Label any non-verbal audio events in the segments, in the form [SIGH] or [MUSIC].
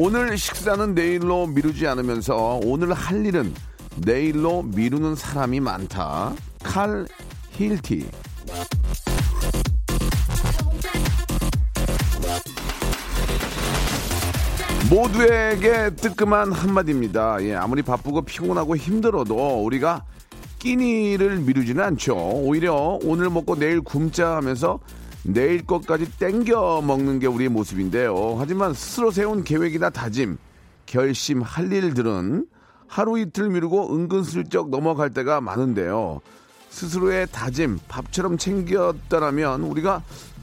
오늘 식사는 내일로 미루지 않으면서 오늘 할 일은 내일로 미루는 사람이 많다 칼 힐티 모두에게 뜨끔한 한마디입니다. 예, 아무리 바쁘고 피곤하고 힘들어도 우리가 끼니를 미루지는 않죠. 오히려 오늘 먹고 내일 굶자 하면서 내일 것까지 땡겨 먹는 게 우리의 모습인데요. 하지만 스스로 세운 계획이나 다짐, 결심, 할 일들은 하루 이틀 미루고 은근슬쩍 넘어갈 때가 많은데요. 스스로의 다짐, 밥처럼 챙겼다라면 우리가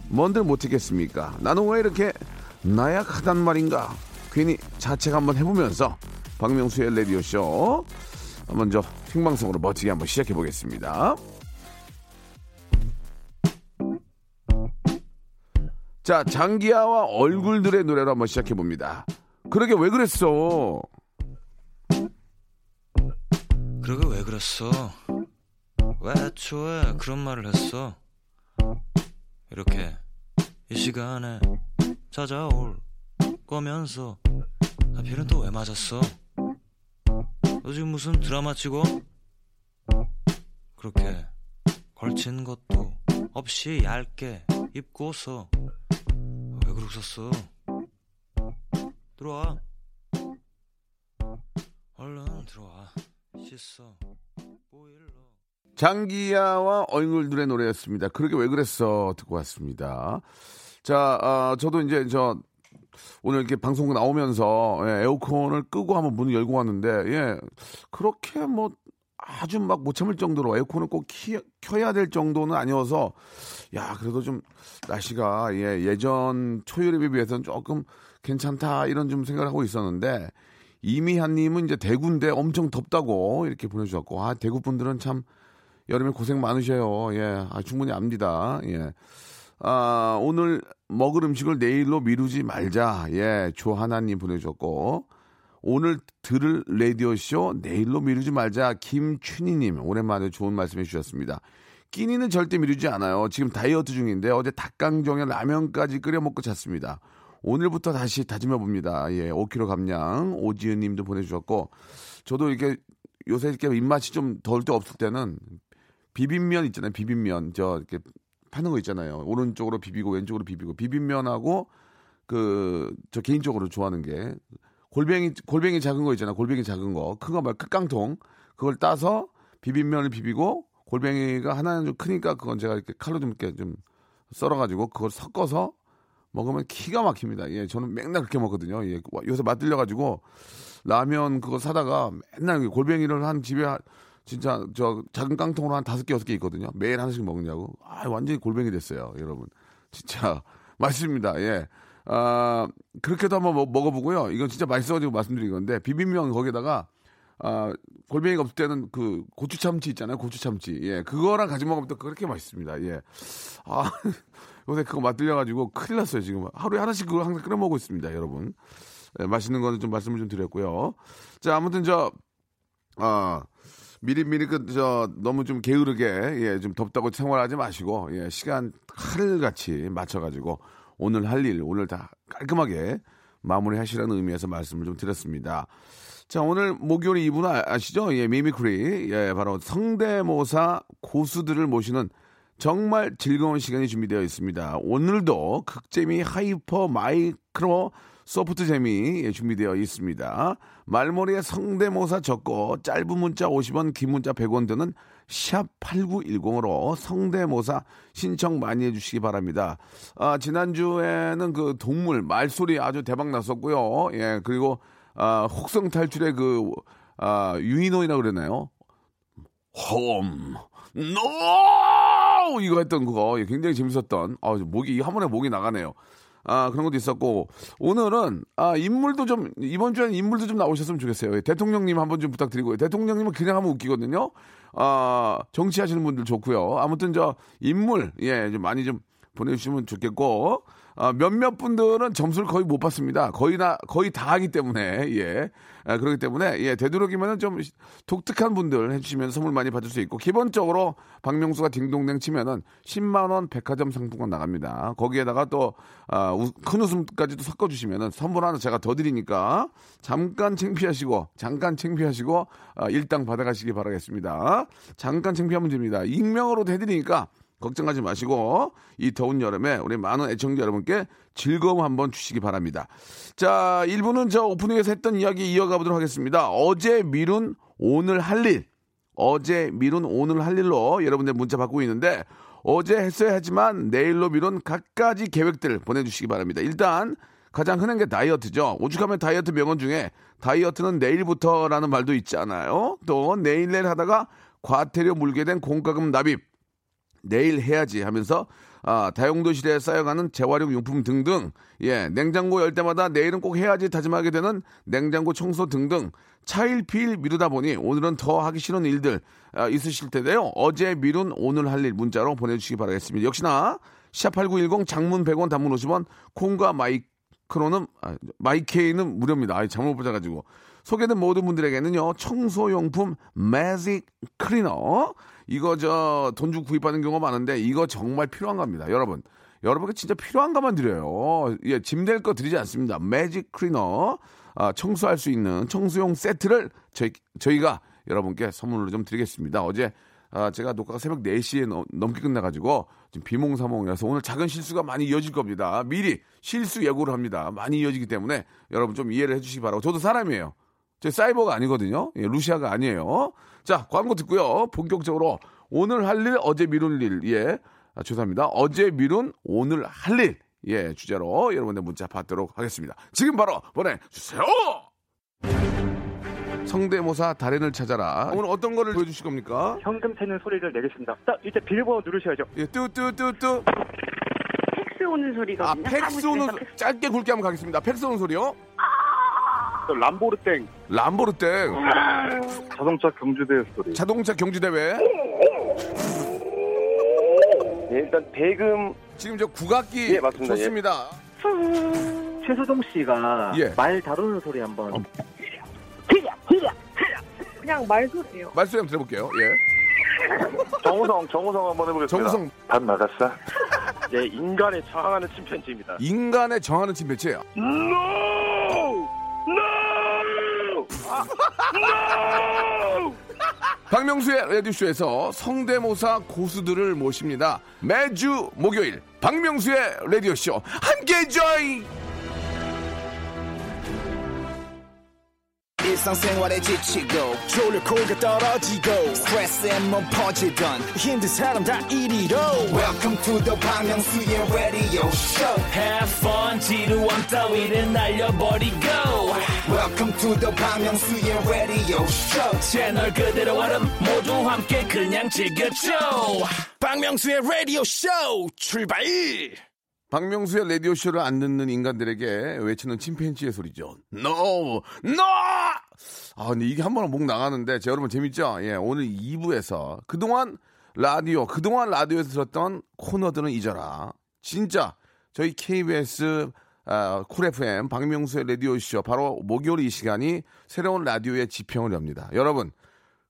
뭔들 못했겠습니까? 나는 왜 이렇게 나약하단 말인가? 괜히 자책 한번 해보면서 박명수의 레디오쇼 먼저 생방송으로 멋지게 한번 시작해 보겠습니다. 자, 장기하와 얼굴들의 노래로 한번 시작해 봅니다. 그러게 왜 그랬어? 그러게 왜 그랬어? 왜 애초에 그런 말을 했어? 이렇게 이 시간에 찾아올 거면서 하필은 또 왜 맞았어? 너 지금 무슨 드라마 찍어? 그렇게 걸친 것도 없이 얇게 입고서 왜 그러셨어? 들어와 얼른 들어와 씻어 보일러 장기야와 얼굴들의 노래였습니다. 그러게 왜 그랬어? 듣고 왔습니다. 자, 아, 저도 이제 저 오늘 이렇게 방송 나오면서 예, 에어컨을 끄고 한번 문을 열고 왔는데 예 그렇게 뭐 아주 막 못 참을 정도로 에어컨을 꼭 키, 켜야 될 정도는 아니어서 야 그래도 좀 날씨가 예, 예전 초여름에 비해서는 조금 괜찮다 이런 좀 생각을 하고 있었는데 이미한님은 이제 대구인데 엄청 덥다고 이렇게 보내주셨고 아 대구 분들은 참 여름에 고생 많으셔요 예 아, 충분히 압니다 예. 아, 오늘 먹을 음식을 내일로 미루지 말자. 예, 조하나님 보내주셨고. 오늘 들을 라디오쇼 내일로 미루지 말자. 김춘희님, 오랜만에 좋은 말씀 해 주셨습니다. 끼니는 절대 미루지 않아요. 지금 다이어트 중인데 어제 닭강정에 라면까지 끓여 먹고 잤습니다. 오늘부터 다시 다짐해 봅니다. 예, 5kg 감량. 오지은 님도 보내주셨고. 저도 이렇게 요새 이렇게 입맛이 좀덜때 없을 때는 비빔면 있잖아요. 비빔면. 저 이렇게 파는 거 있잖아요. 오른쪽으로 비비고 왼쪽으로 비비고 비빔면하고 그 저 개인적으로 좋아하는 게 골뱅이 골뱅이 작은 거 있잖아. 골뱅이 작은 거. 큰 거 말 끝깡통. 그걸 따서 비빔면을 비비고 골뱅이가 하나는 좀 크니까 그건 제가 이렇게 칼로 좀 이렇게 좀 썰어 가지고 그걸 섞어서 먹으면 기가 막힙니다. 예, 저는 맨날 그렇게 먹거든요. 예, 요새 맛들려 가지고 라면 그거 사다가 맨날 골뱅이를 한 집에 진짜 저 작은 깡통으로 한 다섯 개 여섯 개 있거든요. 매일 하나씩 먹냐고. 아 완전히 골뱅이 됐어요, 여러분. 진짜 맛있습니다. 예. 아 그렇게도 한번 먹, 먹어보고요. 이건 진짜 맛있어가지고 말씀드린 건데 비빔면 거기다가 아 골뱅이가 없을 때는 그 고추 참치 있잖아요. 고추 참치. 예. 그거랑 같이 먹으면 또 그렇게 맛있습니다. 예. 아 [LAUGHS] 요새 그거 맛들려가지고 큰일 났어요 지금 하루에 하나씩 그거 항상 끓여 먹고 있습니다, 여러분. 예, 맛있는 거는 좀 말씀을 좀 드렸고요. 자 아무튼 저 아. 미리미리 그 저 너무 좀 게으르게 예, 좀 덥다고 생활하지 마시고 예, 시간 칼같이 맞춰 가지고 오늘 할 일 오늘 다 깔끔하게 마무리하시라는 의미에서 말씀을 좀 드렸습니다. 자, 오늘 목요일 이분 아시죠? 예, mimicry. 예, 바로 성대모사 고수들을 모시는 정말 즐거운 시간이 준비되어 있습니다. 오늘도 극재미 hyper 마이크로 소프트 재미 예, 준비되어 있습니다. 말머리에 성대모사 적고 짧은 문자 50원, 긴 문자 100원 드는 샵 8910으로 성대모사 신청 많이 해주시기 바랍니다. 아, 지난주에는 그 동물, 말소리 아주 대박 났었고요. 예, 그리고, 아, 혹성 탈출의 그, 아, 유인원이라고 그랬나요? 홈, 노! 이거 했던 그거 굉장히 재밌었던, 아, 목이, 한 번에 목이 나가네요. 아, 그런 것도 있었고, 오늘은, 아, 인물도 좀, 이번 주에는 인물도 좀 나오셨으면 좋겠어요. 예, 대통령님 한번 좀 부탁드리고요. 대통령님은 그냥 하면 웃기거든요. 아, 정치하시는 분들 좋고요. 아무튼 저, 인물, 예, 좀 많이 좀 보내주시면 좋겠고, 아, 몇몇 분들은 점수를 거의 못 받습니다. 거의 다, 거의 다 하기 때문에, 예. 아, 그렇기 때문에, 예, 되도록이면은 좀 독특한 분들 해주시면 선물 많이 받을 수 있고, 기본적으로 박명수가 딩동댕 치면은 10만원 백화점 상품권 나갑니다. 거기에다가 또, 아, 우- 큰 웃음까지도 섞어주시면은 선물 하나 제가 더 드리니까, 잠깐 창피하시고, 잠깐 창피하시고, 아, 일당 받아가시기 바라겠습니다. 잠깐 창피하면 됩니다. 익명으로도 해드리니까, 걱정하지 마시고 이 더운 여름에 우리 많은 애청자 여러분께 즐거움 한번 주시기 바랍니다. 자, 1부는 저 오프닝에서 했던 이야기 이어가 보도록 하겠습니다. 어제 미룬 오늘 할 일. 어제 미룬 오늘 할 일로 여러분들 문자 받고 있는데 어제 했어야 하지만 내일로 미룬 각가지 계획들 보내주시기 바랍니다. 일단 가장 흔한 게 다이어트죠. 오죽하면 다이어트 명언 중에 다이어트는 내일부터라는 말도 있잖아요. 또 내일 내일 하다가 과태료 물게 된 공과금 납입. 내일 해야지 하면서 아, 다용도실에 쌓여가는 재활용 용품 등등 예 냉장고 열 때마다 내일은 꼭 해야지 다짐하게 되는 냉장고 청소 등등 차일피일 미루다 보니 오늘은 더 하기 싫은 일들 아, 있으실 텐데요. 어제 미룬 오늘 할 일 문자로 보내주시기 바라겠습니다. 역시나 샵8910 장문 100원 단문 50원 콩과 마이크로는 아, 마이케이는 무료입니다. 아, 잘못 보자가지고. 소개된 모든 분들에게는요 청소용품 매직 클리너 이거 저 돈 주고 구입하는 경우가 많은데 이거 정말 필요한 겁니다 여러분 여러분께 진짜 필요한 것만 드려요 예, 짐 될 거 드리지 않습니다 매직 클리너 아, 청소할 수 있는 청소용 세트를 저희, 저희가 여러분께 선물로 좀 드리겠습니다 어제 아, 제가 녹화가 새벽 4시에 넘, 넘게 끝나가지고 지금 비몽사몽이라서 오늘 작은 실수가 많이 이어질 겁니다. 미리 실수 예고를 합니다. 많이 이어지기 때문에 여러분 좀 이해를 해주시기 바라고. 저도 사람이에요. 제 사이버가 아니거든요. 예, 루시아가 아니에요. 자, 광고 듣고요. 본격적으로 오늘 할 일, 어제 미룬 일. 예. 아, 죄송합니다. 어제 미룬 오늘 할 일. 예, 주제로 여러분의 문자 받도록 하겠습니다. 지금 바로 보내주세요! 성대모사 달인을 찾아라. 오늘 어떤 거를 보여주실 겁니까? 현금 세는 소리를 내겠습니다. 자, 이제 비밀번호 누르셔야죠. 예, 뚜뚜뚜뚜. 팩스 오는 소리가 아, 팩스 오는 소- 짧게 굵게 한번 가겠습니다. 팩스 오는 소리요? 또 람보르땡 람보르땡. 자동차 경주대 소리. 자동차 경주대회. 예, 일단 대금 지금 저 국악기 예, 맞습니다. 좋습니다. 최수동 씨가 예. 말 다루는 소리 한번. 어. 그냥 말소리예요. 말씀 한번 들어볼게요. 예. 정우성, 정우성 한번 해보겠습니다. 정우성 밥 나갔어? 예, 인간에 저항하는 침팬지입니다. 인간에 정하는 침배치예요. 박명수의 라디오쇼에서 성대모사 고수들을 모십니다. 매주 목요일 박명수의 라디오쇼. 함께 join! 지치고, 떨어지고, 퍼지던, welcome to the Bang radio show Have fun 지루함 따위를 날려버리고 welcome to the Myung-soo's radio show 채널 그대로 얼음 모두 함께 그냥 즐겨줘 박명수의 라디오 쇼 출발 박명수의 라디오 쇼를 안 듣는 인간들에게 외치는 침팬지의 소리죠. No! No! 아, 근데 이게 한 번은 목 나가는데, 제 여러분 재밌죠? 예, 오늘 2부에서 그동안 라디오, 그동안 라디오에서 들었던 코너들은 잊어라. 진짜, 저희 KBS, 아, 쿨 FM, 박명수의 라디오쇼, 바로 목요일 이 시간이 새로운 라디오의 지평을 엽니다. 여러분,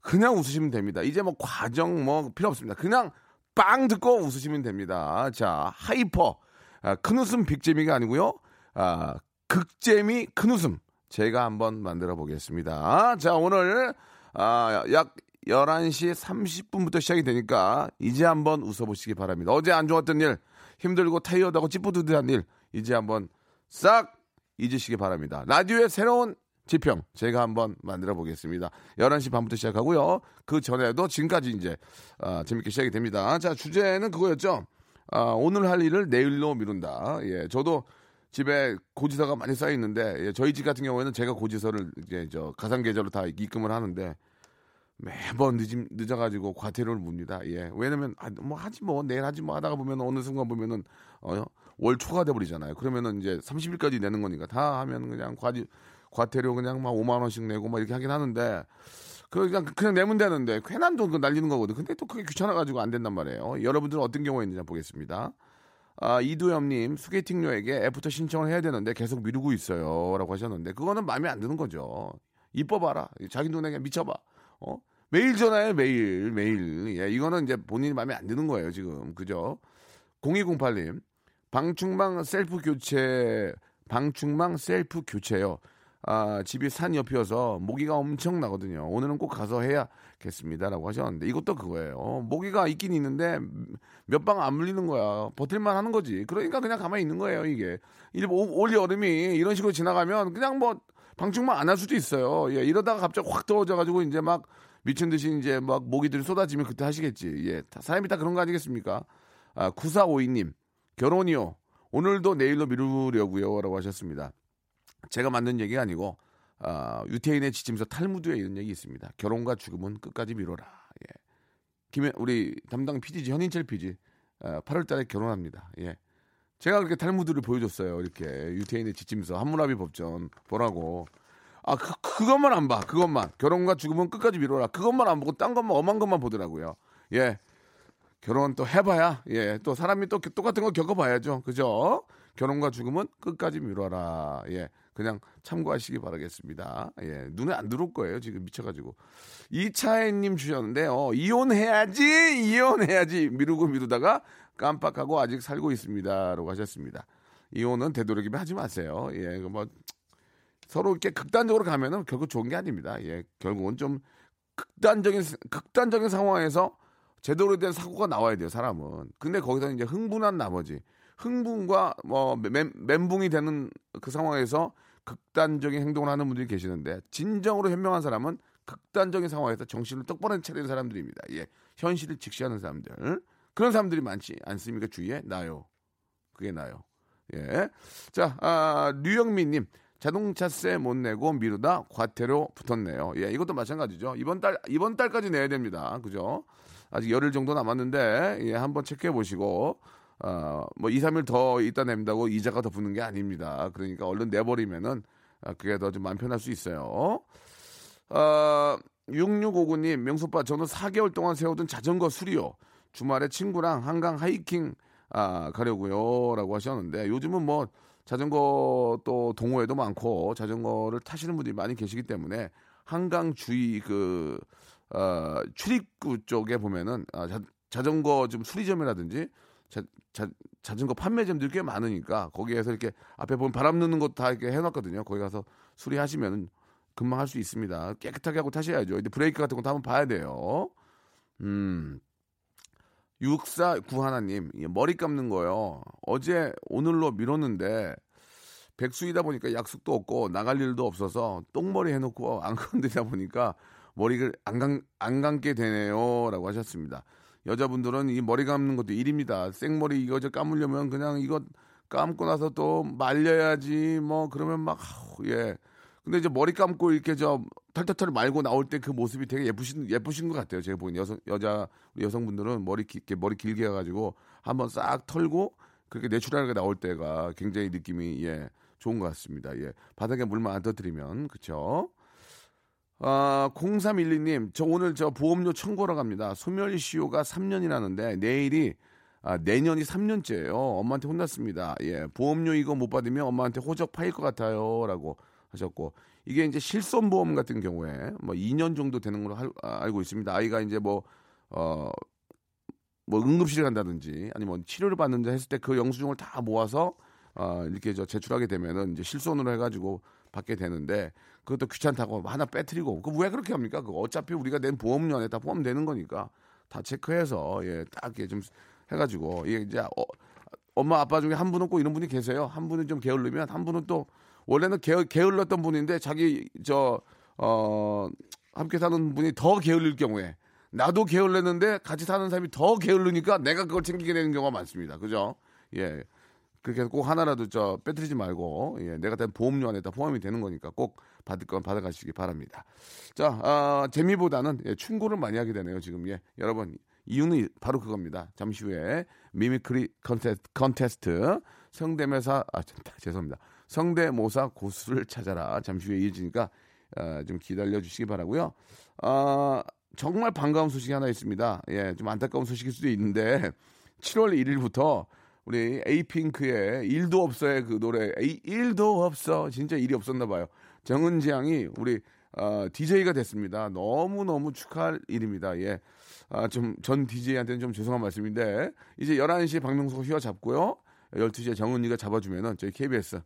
그냥 웃으시면 됩니다. 이제 뭐 과정 뭐 필요 없습니다. 그냥 빵 듣고 웃으시면 됩니다. 자, hyper. 아, 큰 웃음 big재미가 아니고요. 아, 극재미 큰 웃음. 제가 한번 만들어 보겠습니다. 자, 오늘 아, 약 11시 30분부터 시작이 되니까 이제 한번 웃어보시기 바랍니다. 어제 안 좋았던 일, 힘들고 타이어드하고 찌뿌드드한 일, 이제 한번 싹 잊으시기 바랍니다. 라디오의 새로운 지평 제가 한번 만들어 보겠습니다. 11시 반부터 시작하고요. 그 전에도 지금까지 이제 아, 재밌게 시작이 됩니다. 자, 주제는 그거였죠. 아, 오늘 할 일을 내일로 미룬다. 예, 저도 집에 고지서가 많이 쌓여 있는데 예, 저희 집 같은 경우에는 제가 고지서를 이제 저 가상 계좌로 다 입금을 하는데 매번 늦, 늦어가지고 과태료를 묻니다. 예, 왜냐면 아, 뭐 하지 뭐 내일 하지 뭐 하다가 보면 어느 순간 보면은 어, 월 초가 돼버리잖아요. 그러면은 이제 30일까지 내는 거니까 다 하면 그냥 과지 과태료 그냥 막 5만 원씩 내고 막 이렇게 하긴 하는데 그 그냥 그냥 내면 되는데 괜한 돈 그거 날리는 거거든. 근데 또 그게 귀찮아가지고 안 된단 말이에요. 여러분들은 어떤 경우가 있는지 보겠습니다. 아, 이두엽님, 소개팅녀에게 애프터 신청을 해야 되는데 계속 미루고 있어요. 라고 하셨는데, 그거는 마음에 안 드는 거죠. 이뻐봐라. 자기 눈에 미쳐봐. 어? 매일 전화해, 매일, 매일. 예, 이거는 이제 본인이 마음에 안 드는 거예요, 지금. 그죠? 0208님, 방충망 셀프 교체, 방충망 셀프 교체요. 아, 집이 산 옆이어서 모기가 엄청 나거든요. 오늘은 꼭 가서 해야겠습니다라고 하셨는데 이것도 그거예요. 모기가 있긴 있는데 몇 방 안 물리는 거야. 버틸만 하는 거지. 그러니까 그냥 가만히 있는 거예요, 이게. 일- 올- 올 여름이 이런 식으로 지나가면 그냥 뭐 방충망 안 할 수도 있어요. 예, 이러다가 갑자기 확 더워져 가지고 이제 막 미친 듯이 이제 막 모기들이 쏟아지면 그때 하시겠지. 예. 다- 사람이 다 그런 거 아니겠습니까? 아, 9452님. 결혼이요. 오늘도 내일로 미루려고요. 라고 하셨습니다. 제가 만든 얘기가 아니고 아, 유태인의 지침서 탈무드에 이런 얘기 있습니다. 결혼과 죽음은 끝까지 미뤄라. 예. 김해 우리 담당 PD지 현인철 PD 아, 8월 달에 결혼합니다. 예. 제가 그렇게 탈무드를 보여줬어요. 이렇게 유태인의 지침서 한무라비 법전 보라고. 아 그, 그것만 안 봐. 그것만 결혼과 죽음은 끝까지 미뤄라. 그것만 안 보고 딴 것만 엄한 것만 보더라고요. 예. 결혼 또 해봐야 예 또 사람이 또 똑같은 거 겪어봐야죠. 그죠? 결혼과 죽음은 끝까지 미뤄라. 예 그냥 참고하시기 바라겠습니다. 예 눈에 안 들어올 거예요 지금 미쳐가지고. 이차혜님 주셨는데요 이혼해야지! 이혼해야지! 미루고 미루다가 깜빡하고 아직 살고 있습니다라고 하셨습니다. 이혼은 되도록이면 하지 마세요. 예뭐 서로 이렇게 극단적으로 가면은 결국 좋은 게 아닙니다. 예 결국은 좀 극단적인 극단적인 상황에서 제대로 된 사고가 나와야 돼요, 사람은. 근데 거기서 이제 흥분한 나머지 흥분과 뭐 멘, 멘붕이 되는 그 상황에서 극단적인 행동을 하는 분들이 계시는데 진정으로 현명한 사람은 극단적인 상황에서 정신을 똑바로 차리는 사람들입니다. 예. 현실을 직시하는 사람들. 그런 사람들이 많지 않습니까? 주위에 나요. 그게 나요. 예. 자, 아, 류영민 님. 자동차세 못 내고 미루다 과태료 붙었네요. 예, 이것도 마찬가지죠. 이번 달 이번 달까지 내야 됩니다. 그죠? 아직 열흘 정도 남았는데 예, 한번 체크해 보시고 어, 뭐 2, 3일 더 있다 낸다고 이자가 더 붙는 게 아닙니다. 그러니까 얼른 내버리면은 아, 그게 더 좀 마음 편할 수 있어요. 어, 6659님, 명소빠, 저는 4개월 동안 세우던 자전거 수리요. 주말에 친구랑 한강 하이킹 아, 가려고요. 라고 하셨는데, 요즘은 뭐, 자전거 또 동호회도 많고, 자전거를 타시는 분들이 많이 계시기 때문에, 한강 주위 그, 어, 출입구 쪽에 보면은, 아, 자, 자전거 좀 수리점이라든지, 자, 자, 자전거 판매점들이 꽤 많으니까, 거기에서 이렇게 앞에 보면 바람 넣는 것도 다 이렇게 해놨거든요. 거기 가서 수리하시면 금방 할 수 있습니다. 깨끗하게 하고 타셔야죠. 근데 브레이크 같은 것도 한번 봐야 돼요. 음. 6491님, 머리 감는 거요. 어제 오늘로 미뤘는데, 백수이다 보니까 약속도 없고, 나갈 일도 없어서, 똥머리 해놓고 안 건드리다 보니까, 머리를 안, 감, 안 감게 되네요. 라고 하셨습니다. 여자분들은 이 머리 감는 것도 일입니다. 생머리 이거 저 감으려면 그냥 이거 감고 나서 또 말려야지, 뭐, 그러면 막, 예. 근데 이제 머리 감고 이렇게 저 털털털 말고 나올 때 그 모습이 되게 예쁘신 예쁘신 것 같아요. 제가 보기엔 여성 여자 여성분들은 머리 길게 머리 길게 해가지고 한번 싹 털고 그렇게 내추럴하게 나올 때가 굉장히 느낌이 예 좋은 것 같습니다. 예 바닥에 물만 안 터뜨리면 그렇죠. 아 0312님 저 오늘 저 보험료 청구하러 갑니다. 소멸시효가 3년이라는데 내일이 아, 내년이 3년째예요. 엄마한테 혼났습니다. 예, 보험료 이거 못 받으면 엄마한테 호적 파일 것 같아요라고 하셨고 이게 이제 실손 보험 같은 경우에 뭐 2년 정도 되는 걸로 할- 아, 알고 있습니다. 아이가 이제 뭐 어, 뭐 응급실에 간다든지 아니면 치료를 받는다 했을 때 그 영수증을 다 모아서 어, 이렇게 저 제출하게 되면은 이제 실손으로 해가지고 받게 되는데 그것도 귀찮다고 하나 빼뜨리고 그 왜 그렇게 합니까? 그 어차피 우리가 낸 보험료 안에 다 포함되는 거니까 다 체크해서 예딱 이렇게 좀 해가지고 이게 이제 어, 엄마 아빠 중에 한 분은 꼭 이런 분이 계세요. 한 분은 좀 게을르면 한 분은 또 원래는 게, 게을렀던 분인데 자기 저 어, 함께 사는 분이 더 게을릴 경우에 나도 게을렀는데 같이 사는 사람이 더 게을르니까 내가 그걸 챙기게 되는 경우가 많습니다. 그죠? 예. 그렇게 해서 꼭 하나라도 저 빼뜨리지 말고 예, 내가 된 보험료 안에 다 포함이 되는 거니까 꼭 받을 건 받아가시기 바랍니다. 자, 아, 재미보다는 예, 충고를 많이 하게 되네요. 지금 예, 여러분 이유는 바로 그겁니다. 잠시 후에 mimicry 컨테스트, 컨테스트 성대모사 아 [LAUGHS] 죄송합니다. 성대모사 고수를 찾아라. 잠시 후에 이어지니까 어, 좀 기다려 주시기 바라고요. 아 정말 반가운 소식이 하나 있습니다. 예, 좀 안타까운 소식일 수도 있는데 7월 1일부터 우리 에이핑크의 일도 없어의 그 노래 에이, 일도 없어 진짜 일이 없었나 봐요. 정은지 양이 우리 어, DJ가 됐습니다. 너무 너무 축하할 일입니다. 예. 아, 좀 전 DJ한테는 좀 죄송한 말씀인데 이제 11시에 박명수가 휘어잡고요. 12시에 정은지가 잡아주면은 저희 KBS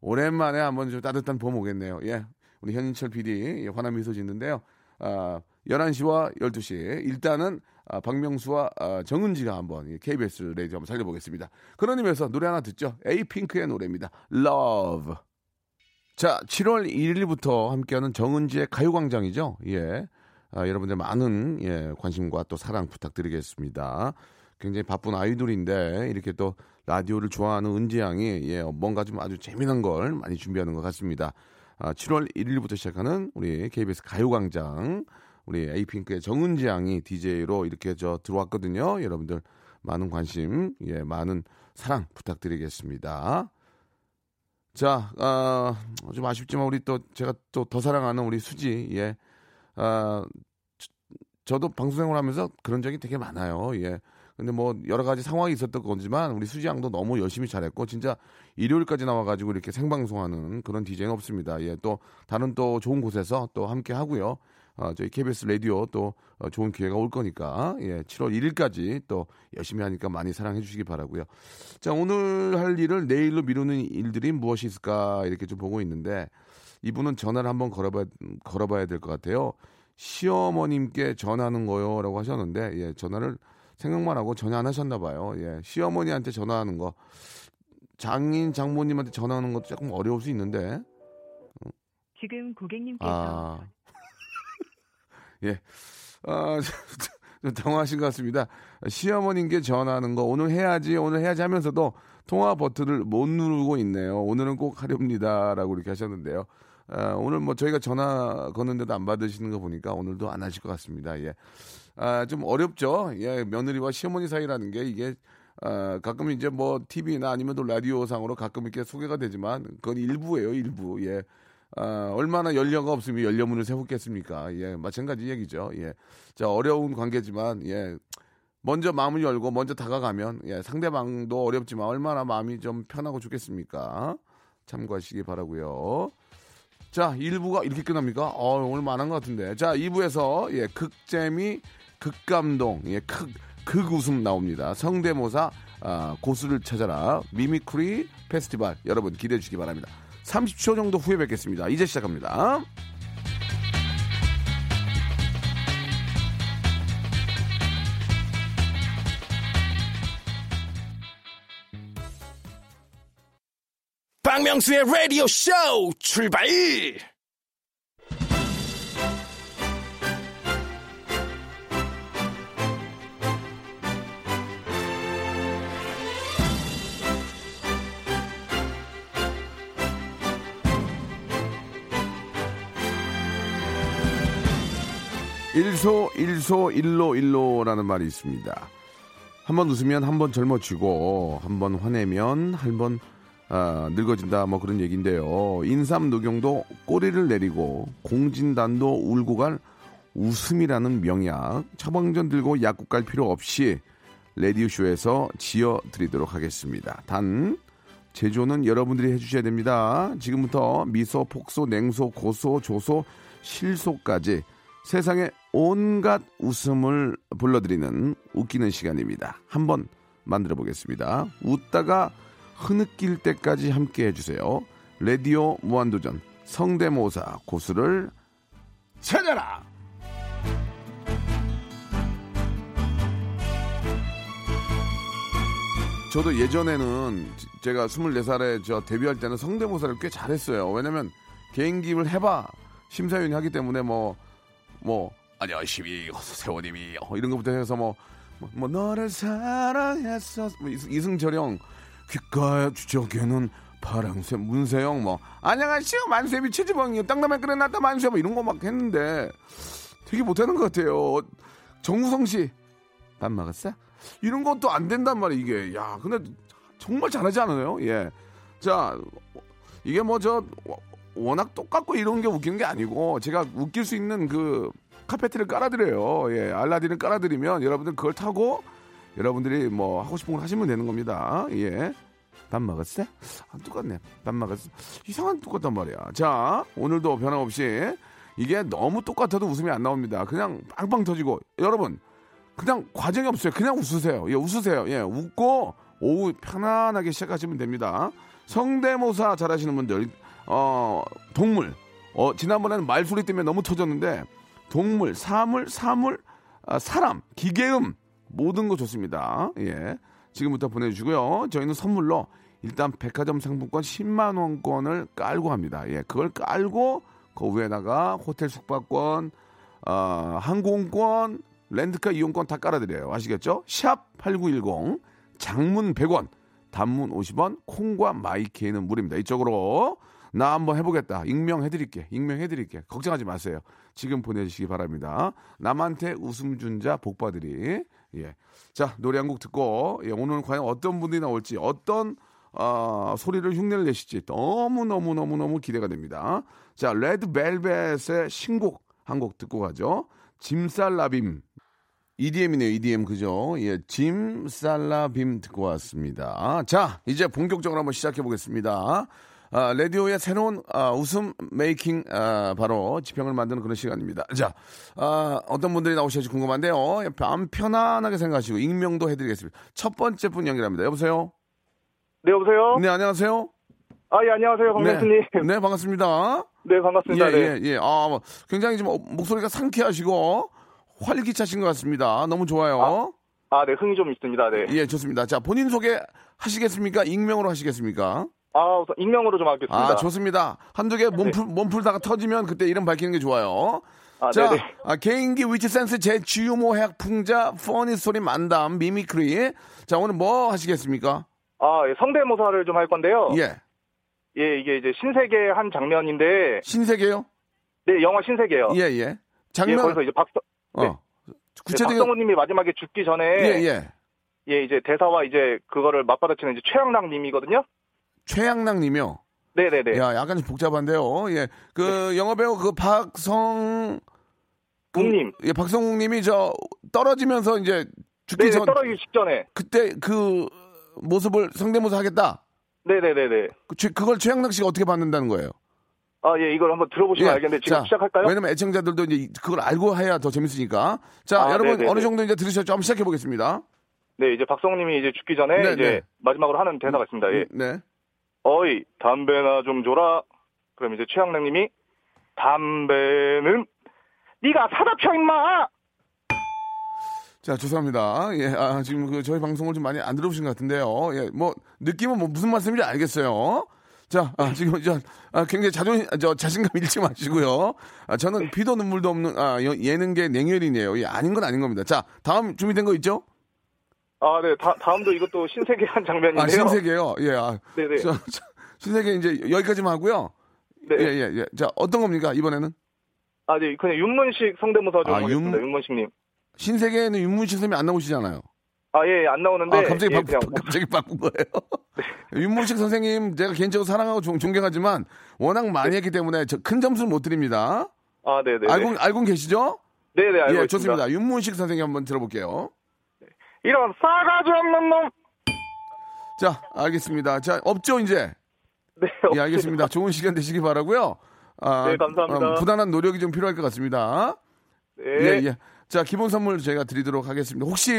오랜만에 한번 좀 따뜻한 봄 오겠네요. 예. 우리 현인철 PD 예, 환한 미소 짓는데요. 아, 11시와 12시 일단은 아, 박명수와 아, 정은지가 한번 이 KBS 레이디오 한번 살려보겠습니다. 그런 의미에서 노래 하나 듣죠. 에이핑크의 노래입니다. Love. 자, 7월 1일부터 함께하는 정은지의 가요광장이죠. 예. 아, 여러분들 많은 예, 관심과 또 사랑 부탁드리겠습니다. 굉장히 바쁜 아이돌인데 이렇게 또 라디오를 좋아하는 은지 양이 예, 뭔가 좀 아주 재미난 걸 많이 준비하는 것 같습니다. 아, 7월 1일부터 시작하는 우리 KBS 가요광장 우리 에이핑크의 정은지 양이 DJ로 이렇게 저 들어왔거든요. 여러분들 많은 관심, 예, 많은 사랑 부탁드리겠습니다. 자, 아, 좀 아쉽지만 우리 또 제가 또 더 사랑하는 우리 수지, 예, 아, 저- 저도 방송 생활 하면서 그런 적이 되게 많아요. 예. 근데 뭐 여러 가지 상황이 있었던 거지만 우리 수지 양도 너무 열심히 잘했고 진짜 일요일까지 나와가지고 이렇게 생방송하는 그런 디제이는 없습니다. 예, 또 다른 또 좋은 곳에서 또 함께 하고요. 어, 저희 KBS 라디오 또 어, 좋은 기회가 올 거니까 예, 7월 1일까지 또 열심히 하니까 많이 사랑해 주시기 바라고요. 자, 오늘 할 일을 내일로 미루는 일들이 무엇이 있을까 이렇게 좀 보고 있는데 이분은 전화를 한번 걸어봐 걸어봐야 될 것 같아요. 시어머님께 전화하는 거요라고 하셨는데 예, 전화를 생각만 하고 전화 안 하셨나 봐요. 예, 시어머니한테 전화하는 거 장인 장모님한테 전화하는 것도 조금 어려울 수 있는데 지금 고객님께서 아. [LAUGHS] 예. 아, [LAUGHS] 좀 당황하신 것 같습니다. 시어머님께 전화하는 거 오늘 해야지, 오늘 해야지 하면서도 통화 버튼을 못 누르고 있네요. 오늘은 꼭 하렵니다. 라고 이렇게 하셨는데요. 아, 오늘 뭐 저희가 전화 거는데도 안 받으시는 거 보니까 오늘도 안 하실 것 같습니다. 예. 아, 좀 어렵죠. 예, 며느리와 시어머니 사이라는 게 이게 아, 가끔 이제 뭐 TV나 아니면 또 라디오 상으로 가끔 이렇게 소개가 되지만 그건 일부예요, 일부. 예. 아, 얼마나 연려가 없으면 연려문을 세웠겠습니까? 예, 마찬가지 얘기죠. 예. 자, 어려운 관계지만, 예. 먼저 마음을 열고 먼저 다가가면, 예, 상대방도 어렵지만 얼마나 마음이 좀 편하고 좋겠습니까? 참고하시기 바라고요 자, 1부가 이렇게 끝납니까? 어, 오늘 많은 것 같은데. 자, 2부에서, 예, 극재미, 극감동, 예, 극, 극웃음 나옵니다. 성대모사, 아, 고수를 찾아라. mimicry 페스티벌. 여러분 기대해 주시기 바랍니다. 30초 정도 후에 뵙겠습니다. 이제 시작합니다. 박명수의 라디오 쇼 출발! 일소 일소 일로 일로라는 말이 있습니다. 한 번 웃으면 한 번 젊어지고 한 번 화내면 한번 아, 늙어진다 뭐 그런 얘기인데요. 인삼 녹용도 꼬리를 내리고 공진단도 울고 갈 웃음이라는 명약 처방전 들고 약국 갈 필요 없이 레디오 쇼에서 지어 드리도록 하겠습니다. 단 제조는 여러분들이 해주셔야 됩니다. 지금부터 미소, 폭소, 냉소, 고소, 조소, 실소까지 세상의 온갖 웃음을 불러드리는 웃기는 시간입니다. 한번 만들어 보겠습니다. 웃다가 흐느낄 때까지 함께 해주세요. 레디오 무한도전 성대모사 고수를 찾아라! 저도 예전에는 제가 24살에 저 데뷔할 때는 성대모사를 꽤 잘했어요. 왜냐면 개인기를 해봐 심사위원이 하기 때문에 뭐, 뭐, 안녕하십니까, 세원님이, 어, 이런 것부터 해서 뭐, 뭐, 뭐 너를 사랑했어. 뭐 이승- 이승철형, 귓가에 주저귀는 파랑새, 문세영, 뭐, 안녕하시오, 만세비 최지방이요. 땅라면 끓여놨다, 만세, 뭐 이런 거 막 했는데 되게 못하는 것 같아요. 정우성 씨, 밥 먹었어? 이런 것도 안 된단 말이야, 이게. 야, 근데 정말 잘하지 않아요? 예. 자, 이게 뭐 저 워낙 똑같고 이런 게 웃기는 게 아니고 제가 웃길 수 있는 그 카페트를 깔아드려요. 예, 알라딘을 깔아드리면 여러분들 그걸 타고 여러분들이 뭐 하고 싶은 걸 하시면 되는 겁니다. 예. 밥 먹었어? 아, 똑같네. 밥 먹었어. 이상한 똑같단 말이야. 자, 오늘도 변함없이 이게 너무 똑같아도 웃음이 안 나옵니다. 그냥 빵빵 터지고 여러분 그냥 과정이 없어요. 그냥 웃으세요. 예, 웃으세요. 예, 웃고 오후 편안하게 시작하시면 됩니다. 성대모사 잘하시는 분들, 어, 동물. 어, 지난번에는 말소리 때문에 너무 터졌는데 동물, 사물, 사물, 아, 사람, 기계음 모든 거 좋습니다. 예. 지금부터 보내주시고요. 저희는 선물로 일단 백화점 상품권 10만 원권을 깔고 합니다. 예, 그걸 깔고 그 위에다가 호텔 숙박권, 어, 항공권, 렌트카 이용권 다 깔아드려요. 아시겠죠? 샵 8910, 장문 100원, 단문 50원, 콩과 마이키에는 무료입니다. 이쪽으로 나 한번 해보겠다. 익명해드릴게. 익명해드릴게. 걱정하지 마세요. 지금 보내주시기 바랍니다. 남한테 웃음 준 자 복받으리. 예. 자, 노래 한 곡 듣고, 예, 오늘 과연 어떤 분들이 나올지, 어떤, 어, 소리를 흉내를 내실지 너무너무너무너무 기대가 됩니다. 자, 레드벨벳의 신곡 한 곡 듣고 가죠. 짐살라빔. EDM이네요, EDM, 그죠? 예, 짐살라빔 듣고 왔습니다. 자, 이제 본격적으로 한번 시작해 보겠습니다. 아, 라디오의 새로운 아, 웃음 메이킹 아, 바로 지평을 만드는 그런 시간입니다. 자, 아, 어떤 분들이 나오실지 궁금한데요. 마음 편안하게 생각하시고 익명도 해드리겠습니다. 첫 번째 분 연결합니다. 여보세요. 네, 여보세요? 네, 안녕하세요. 아, 예, 안녕하세요, 강 네. 네, 반갑습니다. 네, 반갑습니다. 예, 네. 예, 예. 아, 뭐, 굉장히 좀 목소리가 상쾌하시고 활기차신 것 같습니다. 너무 좋아요. 아, 네, 흥이 좀 있습니다. 네. 예, 좋습니다. 자, 본인 소개 하시겠습니까? 익명으로 하시겠습니까? 아, 우선 익명으로 좀 하겠습니다. 아, 좋습니다. 한두 개 몸풀, 몸풀다가 터지면 그때 이름 밝히는 게 좋아요. 아, 자. 아, 개인기 위트 센스 재주 유머 해학 풍자 funny 소리 만담 mimicry. 자, 오늘 뭐 하시겠습니까? 아, 예, 성대모사를 좀 할 건데요. 예. 예, 이게 이제 신세계 한 장면인데, 신세계요? 네, 영화 신세계요. 예, 예. 예, 장면, 거기서 이제 박서, 어. 네. 네, 구체적인, 박성우님이 마지막에 죽기 전에, 예, 예. 예, 이제 대사와 이제 그거를 맞받아치는 이제 최양락 님이거든요. 최양락 님이요. 네네네. 야, 약간 좀 복잡한데요. 예. 그 영화배우 그 박성, 그- 웅님. 예, 박성웅 님이 저 떨어지면서 이제 죽기 네, 전, 떨어지기 직전에. 그때 그 모습을 성대모사 하겠다? 네네네네. 그, 최- 그걸 최양락 씨가 어떻게 받는다는 거예요? 아, 예, 이걸 한번 들어보시면 알겠는데, 지금 자, 시작할까요? 왜냐면 애청자들도 이제 그걸 알고 해야 더 재밌으니까. 자, 아, 여러분 네네네. 어느 정도 이제 들으셨죠? 한번 시작해 보겠습니다. 네, 이제 박성우님이 이제 죽기 전에 네, 이제 네. 마지막으로 하는 대사가 있습니다. 예. 네. 어이, 담배나 좀 줘라. 그럼 이제 최양락님이 담배는 네가 사다 펴 임마. 자, 죄송합니다. 예, 아, 지금 그 저희 방송을 좀 많이 안 들어보신 것 같은데요. 예, 뭐 느낌은 뭐 무슨 말씀인지 알겠어요. 자, 아, 지금 저 아, 굉장히 자존 저 자신감 잃지 마시고요. 아, 저는 피도 눈물도 없는 아, 여- 예능계 냉혈이네요. 예, 아닌 건 아닌 겁니다. 자, 다음 준비된 거 있죠? 아, 네. 다, 다음도 이것도 신세계 한 [LAUGHS] 장면인데요. 아, 신세계요. 예, 아, 네네. 저, 저, 신세계 이제 여기까지만 하고요. 네. 예, 예, 예. 자, 어떤 겁니까 이번에는? 아, 네. 그냥 윤문식 성대모사 좀 아, 하겠습니다. 윤- 윤문식님. 신세계에는 윤문식 선생님이 안 나오시잖아요. 아, 예, 예, 안 나오는데. 아, 갑자기, 예, 바, 그냥 갑자기 바꾼 거예요. [LAUGHS] 윤문식 선생님, 제가 개인적으로 사랑하고 존, 존경하지만 워낙 많이 했기 때문에 저 큰 점수는 못 드립니다. 아, 네네. 알고, 알고 계시죠? 네네, 알고 예, 있습니다. 좋습니다. 윤문식 선생님 한번 들어볼게요. 이런 싸가지 없는 놈. 자, 알겠습니다. 자, 없죠, 이제? 네, 예, 알겠습니다. 좋은 시간 되시기 바라고요 아, 네, 감사합니다. 어, 부단한 노력이 좀 필요할 것 같습니다. 네. 예, 예. 자, 기본 선물 저희가 드리도록 하겠습니다. 혹시,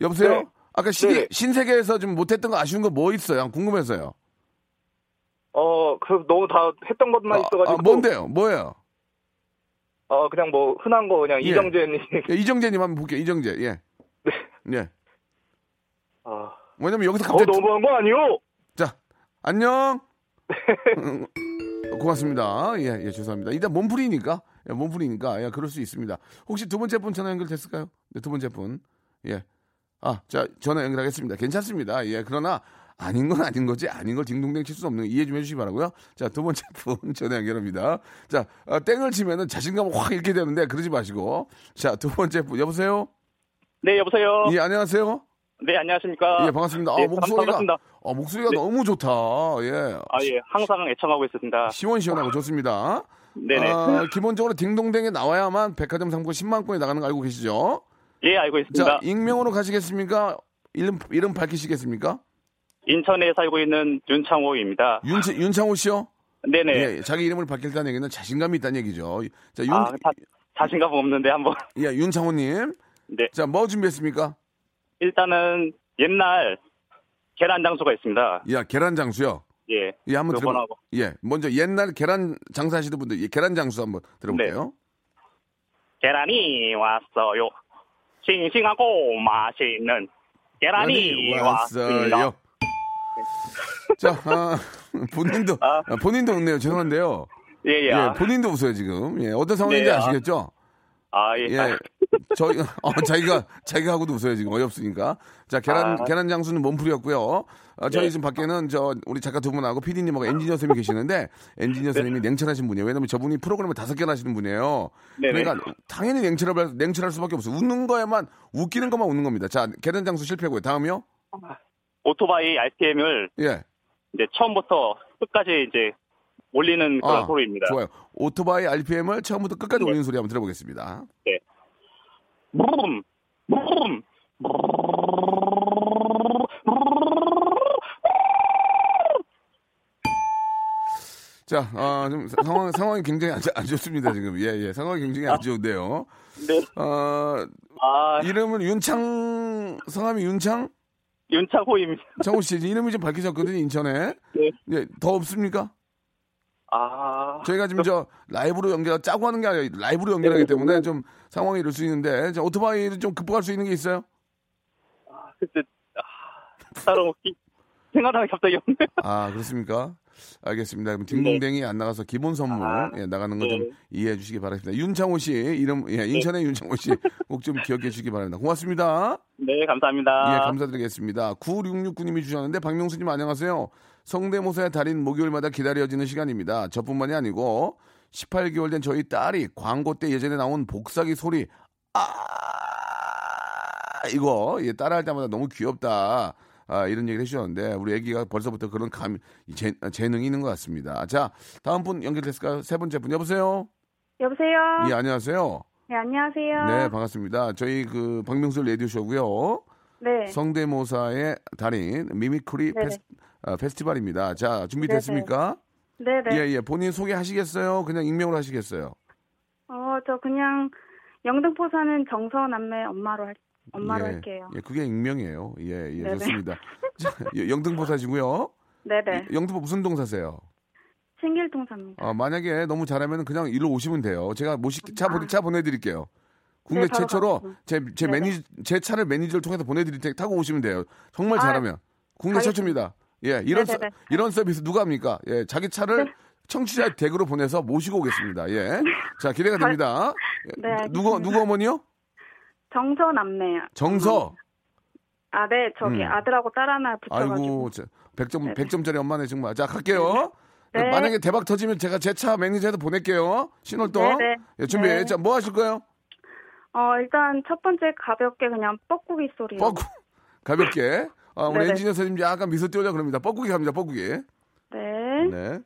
여보세요? 네. 아까 시계, 네. 신세계에서 좀 못했던 거 아쉬운 거 뭐 있어요? 궁금해서요. 어, 그 너무 다 했던 것만 아, 있어가지고. 아, 뭔데요? 뭐예요? 어, 그냥 뭐 흔한 거 그냥 예. 이정재님. 예, 이정재님 한번 볼게요. 이정재. 예. 네. 예. 아, 왜냐면 여기서 더 갑자기 너무한 거 아니요? 자 안녕. 음, [LAUGHS] 고맙습니다. 예, 예, 죄송합니다. 일단 몸풀이니까, 예, 몸풀이니까, 예, 그럴 수 있습니다. 혹시 두 번째 분 전화 연결됐을까요? 네, 두 번째 분. 예. 아, 자, 전화 연결하겠습니다. 괜찮습니다. 예, 그러나, 아닌 건 아닌 거지, 아닌 걸 딩동댕 칠 수 없는 거 이해 좀 해주시기 바라고요 자, 두 번째 [LAUGHS] 분 전화 연결합니다. 자, 아, 땡을 치면은 자신감을 확 잃게 되는데, 그러지 마시고. 자, 두 번째 분, 여보세요? 네, 여보세요. 예, 안녕하세요? 네, 안녕하십니까. 예, 반갑습니다. 아, 예, 목소리가 반갑습니다. 아, 목소리가 네. 너무 좋다. 예. 아, 예, 항상 애청하고 있습니다. 시원시원하고 좋습니다. 네네. 아, 기본적으로 딩동댕에 나와야만 백화점 상품 10만 권이 나가는 거 알고 계시죠? 예, 알고 있습니다. 자, 익명으로 가시겠습니까? 이름 이름 밝히시겠습니까? 인천에 살고 있는 윤창호입니다. 윤 윤창호 씨요? 네네. 예, 자기 이름을 밝힐다는 얘기는 자신감이 있다는 얘기죠. 자, 윤 아, 자, 자신감 없는데 한번. 예, 윤창호 님. 네. 자, 뭐 준비했습니까? 일단은 옛날 계란 장수가 있습니다. 야, 계란 장수요. 예. 예, 한번 들어 요번하고. 예, 먼저 옛날 계란 장사하시던 분들 예, 계란 장수 한번 들어볼게요. 계란이 왔어요. 싱싱하고 맛있는 계란이 왔습니다. 자, 아, [LAUGHS] 본인도 아. 아, 본인도 웃네요. 죄송한데요. 예, 예. 예, 아, 본인도 웃어요 지금. 예, 어떤 상황인지 네, 아. 아시겠죠? 아, 예. 예, 저희 어, 자기가 자기가 하고도 웃어요 지금 어이없으니까. 자, 계란 아. 계란 장수는 몸풀이었고요. 아, 저희 네. 지금 밖에는 저 우리 작가 두 분하고 PD님하고 엔지니어 선생님이 계시는데 엔지니어 선생님이 냉철하신 분이에요. 왜냐면 저분이 프로그램을 다섯 개나 하시는 분이에요. 네네. 그러니까 당연히 냉철할 냉철할 수밖에 없어요. 웃는 거에만 웃기는 것만 웃는 겁니다. 자, 계란 장수 실패고요. 다음이요. 오토바이 RPM을 예. 이제 처음부터 끝까지 이제 올리는 그런 아, 소리입니다. 좋아요. 오토바이 RPM을 처음부터 끝까지 네. 올리는 소리 한번 들어보겠습니다. 부rum, 부rum. 자, 아, 좀 상황 상황이 굉장히 안, 좋- 안 좋습니다 지금. 예, 예. 상황이 굉장히 안 좋은데요. 네. 어, 아, 이름은 윤창 성함이 윤창 윤창호입니다. 창호 씨 이름이 좀 밝히셨거든요 인천에. 네. 예, 더 없습니까? 아, 저희가 지금 저 라이브로 연결 짜고 하는 게 아니라 라이브로 연결하기 때문에 좀 상황이 이럴 수 있는데 자, 오토바이를 좀 극복할 수 있는 게 있어요? 그때 아, 따로 게 갑자기 없네요. 아 그렇습니까? 알겠습니다. 그럼 딩동댕이 안 나가서 기본 선물 아, 예, 나가는 거좀 네. 이해해 주시기 바랍니다. 윤창호 씨 이름 예, 인천의 윤창호 씨 [LAUGHS] 꼭 좀 기억해 주시기 바랍니다. 고맙습니다. 네, 감사합니다. 예, 감사드리겠습니다. 9669님이 주셨는데 박명수님 안녕하세요. 성대모사의 달인 목요일마다 기다려지는 시간입니다. 저뿐만이 아니고 18개월 된 저희 딸이 광고 때 예전에 나온 복사기 소리 아 이거 예, 따라할 때마다 너무 귀엽다. 아, 이런 얘기를 해주셨는데 우리 애기가 벌써부터 그런 감 재, 재능이 있는 것 같습니다. 자 다음 분 연결됐을까요? 세 번째 분 여보세요. 여보세요? 예 안녕하세요. 네, 안녕하세요. 네 반갑습니다. 저희 그 박명수 레디오 쇼고요. 네. 성대모사의 달인 mimicry. 페스, 아, 페스티벌입니다. 자 준비됐습니까? 네네. 예 예 본인 소개하시겠어요? 그냥 익명으로 하시겠어요? 어, 저 그냥 영등포 사는 정서남매 엄마로 할, 엄마로 예, 할게요. 예 그게 익명이에요. 예 예, 네네. 좋습니다. [LAUGHS] 자, 예, 영등포 사시고요. 네네. 영등포 무슨 동 사세요? 신길동 삽니다. 어, 만약에 너무 잘하면 그냥 일로 오시면 돼요. 제가 모시 차, 보내, 차 보내드릴게요. 국내 네, 최초로. 제, 제 네네. 매니 제 차를 매니저를 통해서 보내드릴 테니 타고 오시면 돼요. 정말 아, 잘하면 국내 가겠습니다. 최초입니다. 예, 이런 서, 네네네. 이런 서비스 누가 합니까? 예, 자기 차를 네. 청취자 댁으로 보내서 모시고 오겠습니다. 예, 자 기대가 됩니다. 예, 네, 알겠습니다. 누구 누구 어머니요? 정서 남매요. 정서. 아, 네, 저기 음. 아들하고 딸 하나 붙여가지고. 아이고, 저, 100점 네네. 100점짜리 엄마네 정말. 자 갈게요. 네. 만약에 대박 터지면 제가 제 차 매니저에도 보낼게요. 신월동. 예, 준비. 네. 자, 뭐 하실 거예요? 어, 일단 첫 번째 가볍게 그냥 뻐꾸기 소리요. 뻐꾸 가볍게. 아, 우리 네네. 엔지니어 선생님 약간 미소 띄우려 그럽니다. 뻐꾸기 갑니다. 뻐꾸기. 네. 네.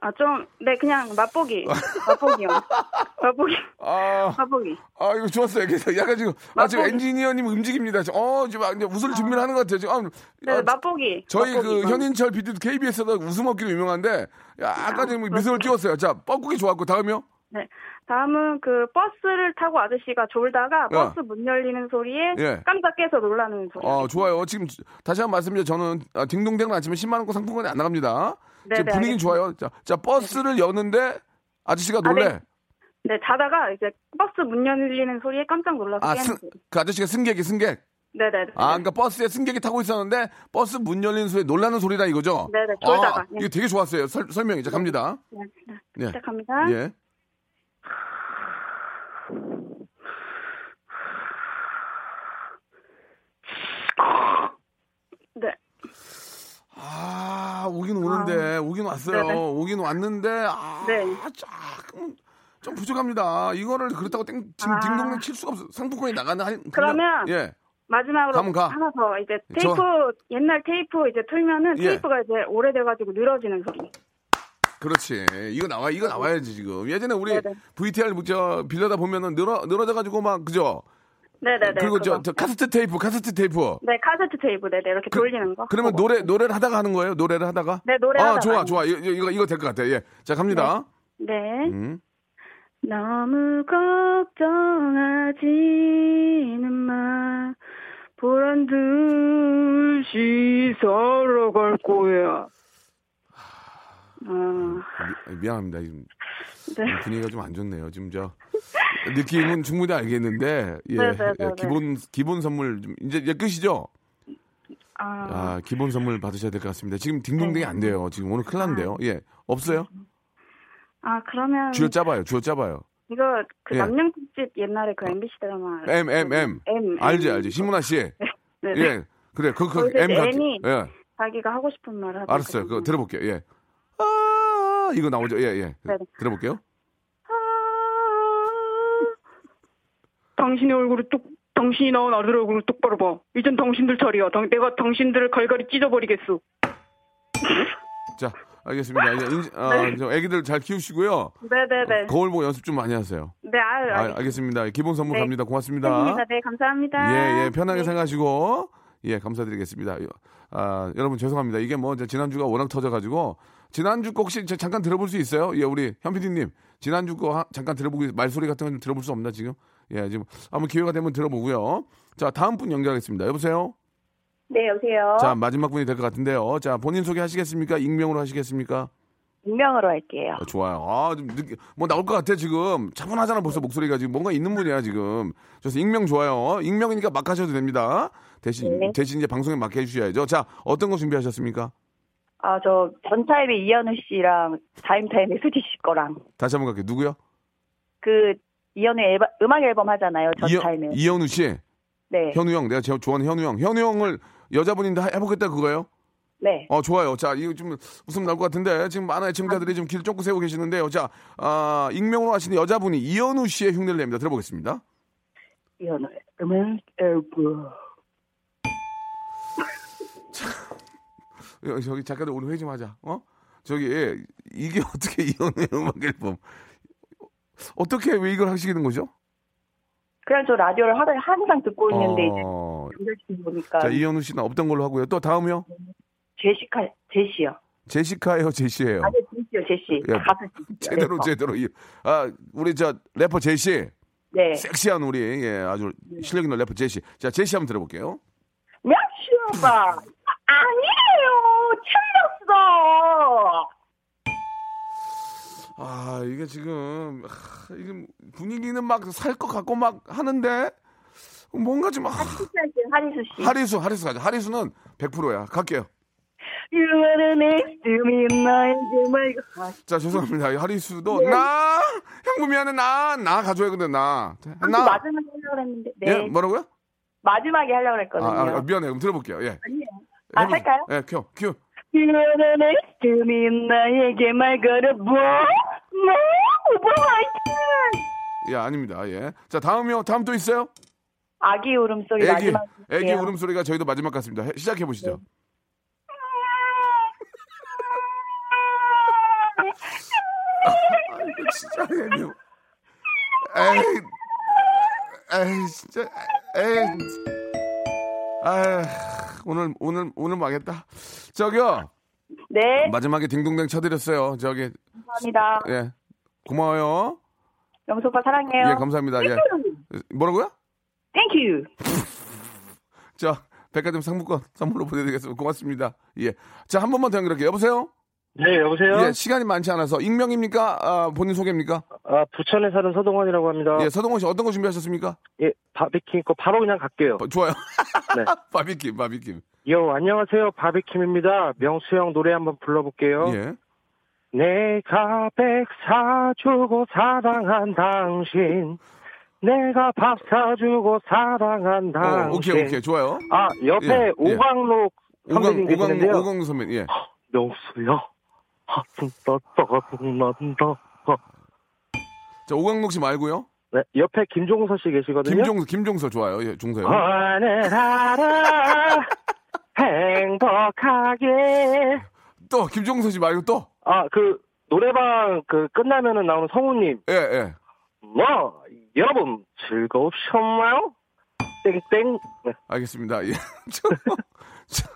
아, 좀, 네, 그냥 맛보기. 맛보기요. [LAUGHS] 맛보기. 아, 맛보기. 아 이거 좋았어요. 그래서 약간 지금 아 지금. 엔지니어님 움직입니다. 어 지금 아, 웃을 준비를 하는 것 같아요. 지금 아, 네, 아, 맛보기. 저희 맛보기. 그 현인철 PD도 KBS에서 웃음 얻기로 유명한데 약간 지금 미소를 띄웠어요. 자, 뻐꾸기 좋았고 다음이요. 네. 다음은 그 버스를 타고 아저씨가 졸다가 야. 버스 문 열리는 소리에 예. 깜짝 깨서 놀라는 소리. 어, 좋아요. 지금 다시 한 번 말씀드려 저는 아, 딩동댕은 아침에 10만 원권 상품권이 안 나갑니다. 네, 지금 네, 분위기. 좋아요. 자, 자 버스를 여는데 아저씨가 놀래. 네. 네, 자다가 이제 버스 문 열리는 소리에 깜짝 놀라서 아, 승. 그 아저씨가 승객이 승객. 네네네. 아, 그러니까 버스에 승객이 타고 있었는데 버스 문 열리는 소리에 놀라는 소리다 이거죠? 네네, 졸다가. 아, 네. 이거 되게 좋았어요. 설, 설명이. 자, 갑니다. 네, 네. 예. 시작합니다. 예. 네. 아, 오긴 오는데, 오긴 왔어요. 네네. 오긴 왔는데, 아, 네. 조금, 좀 부족합니다. 이거를 그렇다고 땡, 지금 아. 딩동댕 칠 수가 없어. 상품권이 나가는 한. 그러면 예. 마지막으로. 하나 더 이제 저- 테이프 옛날 테이프 이제 틀면은 예. 테이프가 이제 오래돼가지고 늘어지는 소리. 그렇지. 이거 나와, 이거 나와야지, 지금. 예전에 우리 네네. VTR 저 빌려다 보면은 늘어, 늘어져가지고 막, 그죠? 네네네. 그리고 저. 저 카세트 테이프, 카세트 테이프. 네 카세트 테이프 네네 이렇게 돌리는 거. 그러면. 노래, 노래를 하다가 하는 거예요? 노래를 하다가? 네 노래 아, 하다가 좋아, 하는 좋아. 이거, 이거, 이거 될 것 같아. 예. 자, 갑니다. 네. 음. 너무 걱정하지는 마. 보란 듯이 살아갈 거야. 어, 미, 미안합니다. 지금 네. 분위기가 좀 안 좋네요. 지금 저 느낌은 충분히 알겠는데 예, 네네네네. 예, 기본 기본 선물 좀 이제 이제 끝이죠. 아, 아 기본 선물 받으셔야 될 것 같습니다. 지금 딩동댕이 안 돼요. 지금 오늘 큰일 났는데요. 예 없어요? 아 그러면 쥐어 짜봐요. 쥐어 짜봐요. 이거 그 예. 남녀특집 옛날에 그 MBC 드라마 M M M M 알지 알지 신문아 씨. [LAUGHS] 네. 예 그래 그그 거기서 M 이제 같 M이 예 자기가 하고 싶은 말을 하고 알았어요. 있거든요. 들어볼게요. 예. 아 이거 나오죠. 예 예. 네네. 들어볼게요. 당신의 얼굴을 똑 당신이 낳은 아들 얼굴을 똑바로 봐. 이젠 당신들 차례야. 당- 내가 당신들을 갈갈이 찢어버리겠어. 자 알겠습니다. 이제 인, 아, 저 애기들 잘 키우시고요. 네네네. 거울 보고 연습 좀 많이 하세요. 네, 아유, 아, 알겠습니다. 알겠습니다. 기본 선물 네. 갑니다. 고맙습니다. 알겠습니다. 네, 감사합니다. 예, 예, 편하게 네. 생각하시고, 예, 감사드리겠습니다. 아, 여러분 죄송합니다. 이게 뭐, 지난주가 워낙 터져가지고, 지난주 거 혹시 저 잠깐 들어볼 수 있어요? 예, 우리 현PD님. 지난주 거 하- 잠깐 들어보기, 말소리 같은 거 좀 들어볼 수 없나, 지금? 예, 지금 한번 기회가 되면 들어보고요. 자, 다음 분 연결하겠습니다. 여보세요? 네, 여보세요. 자, 마지막 분이 될 것 같은데요. 자, 본인 소개 하시겠습니까? 익명으로 하시겠습니까? 익명으로 할게요. 어, 좋아요. 아, 좀 늦게, 뭐 나올 것 같아, 지금. 차분하잖아, 벌써 목소리가 지금. 뭔가 있는 분이야, 지금. 그래서 익명 좋아요. 익명이니까 막 하셔도 됩니다. 대신, 네. 대신 이제 방송에 맡겨 해주셔야죠. 자, 어떤 거 준비하셨습니까? 아, 저 전타임의 이현우 씨랑 다임타임의 수지 씨 거랑 다시 한번 갈게요. 누구요? 그 이현우 앨범, 음악 앨범 하잖아요. 전타임에. 이현우 씨. 네. 현우 형. 내가 제일 좋아하는 현우 형. 현우 형을 여자분인데 하- 해보겠다 그거예요? 네. 어, 좋아요. 자, 이거 좀 웃음 나올 것 같은데 지금 많은 애청자들이 지금 길 쫓고 세우고 계시는데요. 자, 아, 익명으로 하시는 여자분이 이현우 씨의 흉내를 냅니다. 들어보겠습니다. 이현우 음악 앨범. 여- 저기 작가들 오늘 회의 좀 하자. 어? 저기 예, 이게 [LAUGHS] 어떻게 이혼의 음악 앨범 어떻게 왜 이걸 하시게 된 거죠? 그냥 저 라디오를 하, 항상 듣고 있는데 이제 어, 연결시켜 보니까 자 이현우 씨는 없던 걸로 하고요. 또 다음이요. 제시카 제시요. 제시카예요, 제시예요. 아니 제시요 제시. 예, 가수. 제대로 래퍼. 제대로. 이- 아 우리 저 래퍼 제시, 네. 섹시한 우리 예 아주 실력 있는 래퍼 제시. 자 제시 한번 들어볼게요. 명시 오빠 아니에요 틀렸어. 아 이게 지금 아, 이게 분위기는 막 살 것 같고 막 하는데 뭔가 좀 아, 하리수 씨 하리수 씨. 하리수 하리수 가자. 하리수는 100%야. 갈게요. You are next to me 말고 아, 자 죄송합니다. 이 하리수도 나 형부 미안해 나나 가져야 근데 나나 나. 마지막에 하려고 했는데 네 예 뭐라고요? 마지막에 하려고 아, 했거든요. 아, 미안해. 그럼 들어볼게요. 예. 아니에요. 아, 해보세요. 할까요? 예, 큐, 큐. To me 나에게 말 걸어 뭐? 뭐? 오빠 화이팅! 예, 아닙니다. 예. 자 다음이요. 다음 또 있어요? 아기 울음소리 애기 마지막 애기 할게요. 울음소리가 저희도 마지막 같습니다. 해- 시작해 보시죠. 아이고 진짜 애미. 에이, 에이 진짜 에이. 아 오늘 오늘 오늘 망했다. 저기요 네 마지막에 딩동댕 쳐드렸어요. 저기 감사합니다. 예 고마워요. 영수 오빠 사랑해요. 예 감사합니다. 예 뭐라고요? Thank you. [LAUGHS] 자 백화점 상품권 선물로 보내드리겠습니다. 고맙습니다. 예. 자 한 번만 더 연결할게요. 여보세요? 네, 여보세요? 예, 시간이 많지 않아서 익명입니까? 아, 본인 소개입니까? 아, 부천에 사는 서동원이라고 합니다. 예, 서동원 씨 어떤 거 준비하셨습니까? 예, 바비킴 거 바로 그냥 갈게요. 어, 좋아요. 네. [LAUGHS] 바비킴, 바비킴. 요, 안녕하세요. 바비킴입니다. 명수 형 노래 한번 불러볼게요. 예. 내가 백 사주고 사랑한 당신. 내가 밥 사주고 사랑한 어, 당신. 오케이, 오케이. 좋아요. 아, 옆에 예, 예. 오광록 오강, 선배님 오강, 계시는데요. 오강 선배, 예. 명수야. 떠 떠난다. 자, 오광록 씨 말고요. 네, 옆에 김종서 씨 계시거든요. 김종, 김종서 좋아요. 예, 종서요. 하늘 알아 [LAUGHS] 행복하게 또, 김종서 씨 말고 또. 아 그 노래방 그 끝나면은 나오는 성우님 예, 예. 뭐 여러분 즐거우셨나요? 땡땡 네. 알겠습니다. 예. [LAUGHS] 저, 저, 저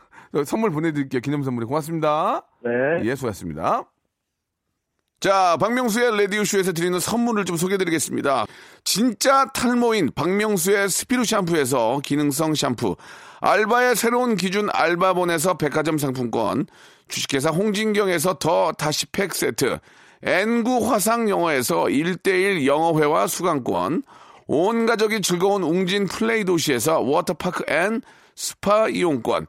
선물 보내드릴게요. 기념 선물이 고맙습니다. 네. 예, 수고하셨습니다. 자, 박명수의 라디오쇼에서 드리는 선물을 좀 소개해드리겠습니다. 진짜 탈모인 박명수의 스피루 샴푸에서 기능성 샴푸, 알바의 새로운 기준 알바본에서 백화점 상품권, 주식회사 홍진경에서 더 다시 팩 세트, N구 화상영어에서 1대1 영어회화 수강권, 온 가족이 즐거운 웅진 플레이 도시에서 워터파크 앤 스파 이용권,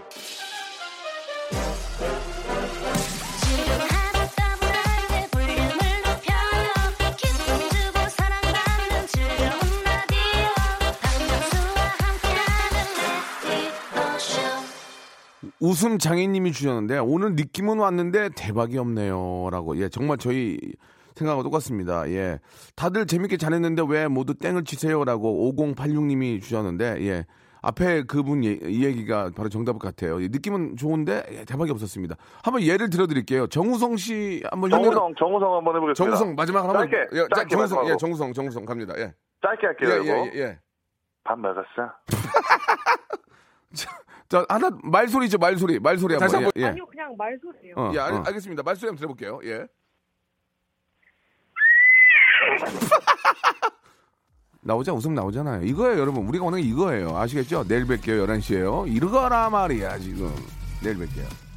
웃음 장인님이 주셨는데 오늘 느낌은 왔는데 대박이 없네요라고 예 정말 저희 생각하고 똑같습니다 예 다들 재밌게 잘했는데 왜 모두 땡을 치세요라고 5086님이 주셨는데 예 앞에 그분 예- 이 얘기가 바로 정답 같아요 예, 느낌은 좋은데 예, 대박이 없었습니다 한번 예를 들어드릴게요 정우성 씨 한번 정우성 정우성 한번 해보겠습니다. 정우성 마지막 한번 짧게, 예, 자, 짧게 정우성 예 말씀하고. 정우성 정우성 갑니다 예 짧게 할게요. 예, 이거. 예, 예. 밥 먹었어? [LAUGHS] [LAUGHS] 자 하나 말소리죠 말소리 말소리 다시 한번 예, 예. 아니요, 그냥 말소리예요. 예, 알, 알겠습니다. 말소리 한번 들어볼게요. 예. [LAUGHS] 나오자 웃음 나오잖아요. 이거예요, 여러분. 우리가 게 이거예요. 아시겠죠? 내일 뵐게요. 11시에요. 이러거라 말이야, 지금. 내일 뵐게요.